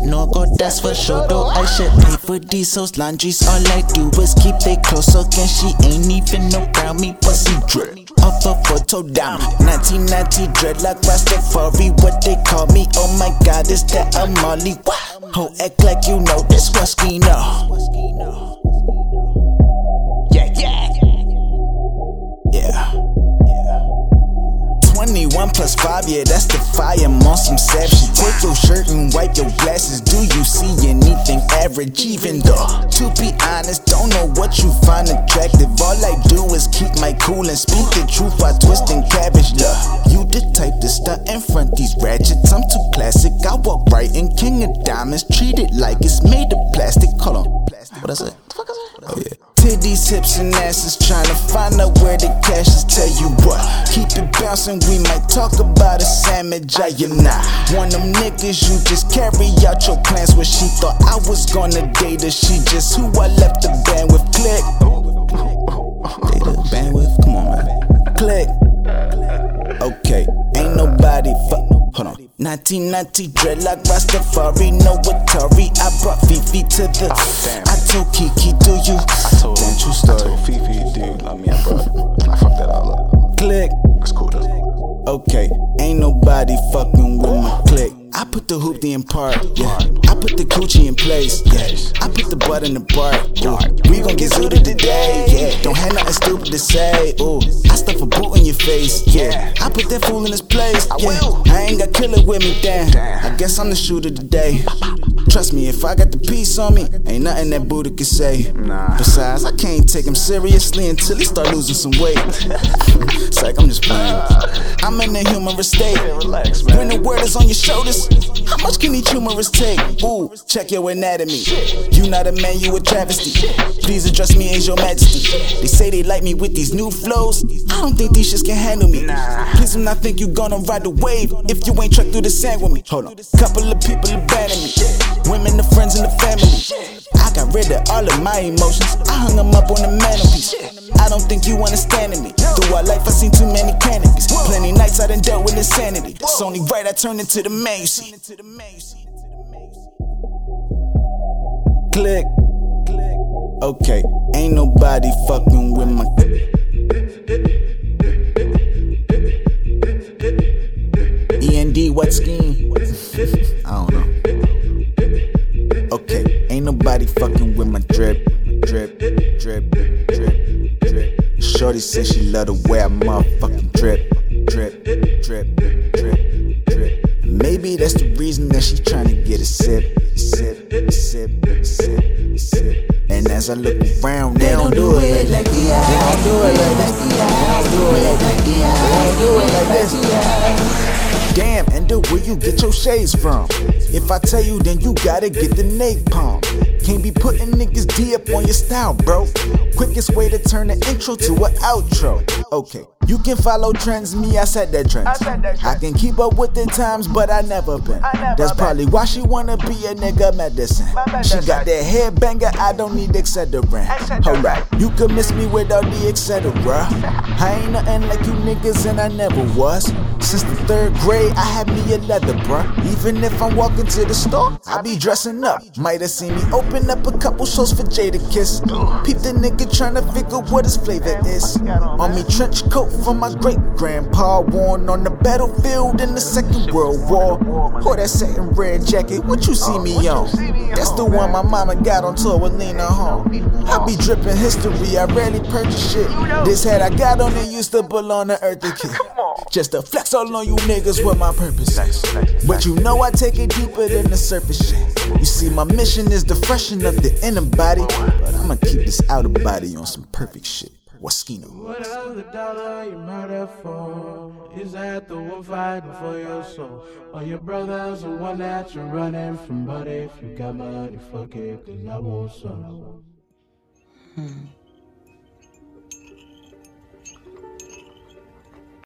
No go, that's for sure. Though I should pay for these hoes laundries. All I do is keep they clothes so can she ain't even around me, pussy drip. Off a photo down, 1990 dreadlock Rastafari, what they call me. Oh my god, is that a Molly? Ho, act like you know this was Kino. Plus 5, yeah, that's the fire. I'm on some savage. Take your shirt and wipe your glasses. Do you see anything average? Even though, to be honest, don't know what you find attractive. All I do is keep my cool and speak the truth while twisting cabbage. Look, you the type to stunt in front these ratchets. I'm too classic. I walk right in King of Diamonds. Treat it like it's made of plastic. Hold on. What is it? What I it? Oh, yeah. Titties, hips, and asses trying to find out where the cash is. Tell you what, keep it bouncing. We might talk about a sandwich. I am not one of them niggas. You just carry out your plans. Where she thought I was gonna date her. She just who I left the band with. Click. Data bandwidth. Come on, man. Click. On. 1990 dreadlock Rastafari, no Atari. I brought Fifi to the. Ah, damn. I told Kiki, do you? I told, Damn, true I story. told Fifi, dude, love me, I brought. I fucked that all up. Click. It's cool though. Okay, ain't nobody fucking with my click. I put the hoopty in park, yeah. I put the coochie in place, yeah. I put the butt in the bark, ooh. We gon' get zooted today, yeah. Don't have nothing stupid to say, ooh. I stuff a boot in your face, yeah. I put that fool in his place, yeah. I ain't got killer with me, damn. I guess I'm the shooter today. Trust me, if I got the piece on me, ain't nothing that Buddha can say. Nah. Besides, I can't take him seriously until he start losing some weight. it's like I'm just playing. I'm in a humorous state. When the word is on your shoulders, how much can each humorous take? Ooh, check your anatomy. You not a man, you a travesty. Please address me as your majesty. They say they like me with these new flows. I don't think these shits can handle me. Please do not think you gonna ride the wave if you ain't truck through the sand with me. Hold on. Couple of people abandon me. Women, the friends, and the family. I got rid of all of my emotions. I hung them up on the mantelpiece. I don't think you understanding me. Through our life, I seen too many canopies. Plenty nights I done dealt with insanity. It's only right I turned into the man you see. Click. Okay, ain't nobody fucking with my. END, what scheme? I don't know. Okay, ain't nobody fucking with my drip, drip, drip, drip. Shorty says she love the way I motherfucking drip, drip, drip, drip, drip. Maybe that's the reason that she tryna get a sip, sip, sip, sip, sip. And as I look around, they don't do it like They don't do it like this. They don't do it like this. They don't do it like this. Damn, Ender, where you get your shades from? If I tell you, then you gotta get the napalm. Can't be putting niggas D up on your style, bro. Quickest way to turn an intro to an outro. Okay, you can follow trends, me, I set that trend. I can keep up with the times, but I never been. That's probably why she wanna be a nigga medicine. She got that headbanger, I don't need etc. Alright, you can miss me with all the etc. I ain't nothing like you niggas, and I never was. Since the third grade, I had me a leather, bruh. Even if I'm walking to the store, I be dressing up. Might have seen me open up a couple shows for Jada Kiss. Peep the nigga tryna figure what his flavor is. On me trench coat from my great grandpa, worn on the battlefield in the Second World War. Or that satin red jacket, what you see me on? That's the one my mama got on tour with Lena Horne. I be dripping history, I rarely purchase shit. This hat I got on it used to belong to Eartha Kitt. Just to flex all on you niggas what my purpose is. But you know I take it deeper than the surface shit. You see, my mission is to freshen up the inner body, but I'ma keep this outer body on some perfect shit. Waskino. What of the dollar you murder for? Is that the one fighting for your soul? Or your brother's the one that you're running from? But if you got money, fuck it, cause I want some. Hmm.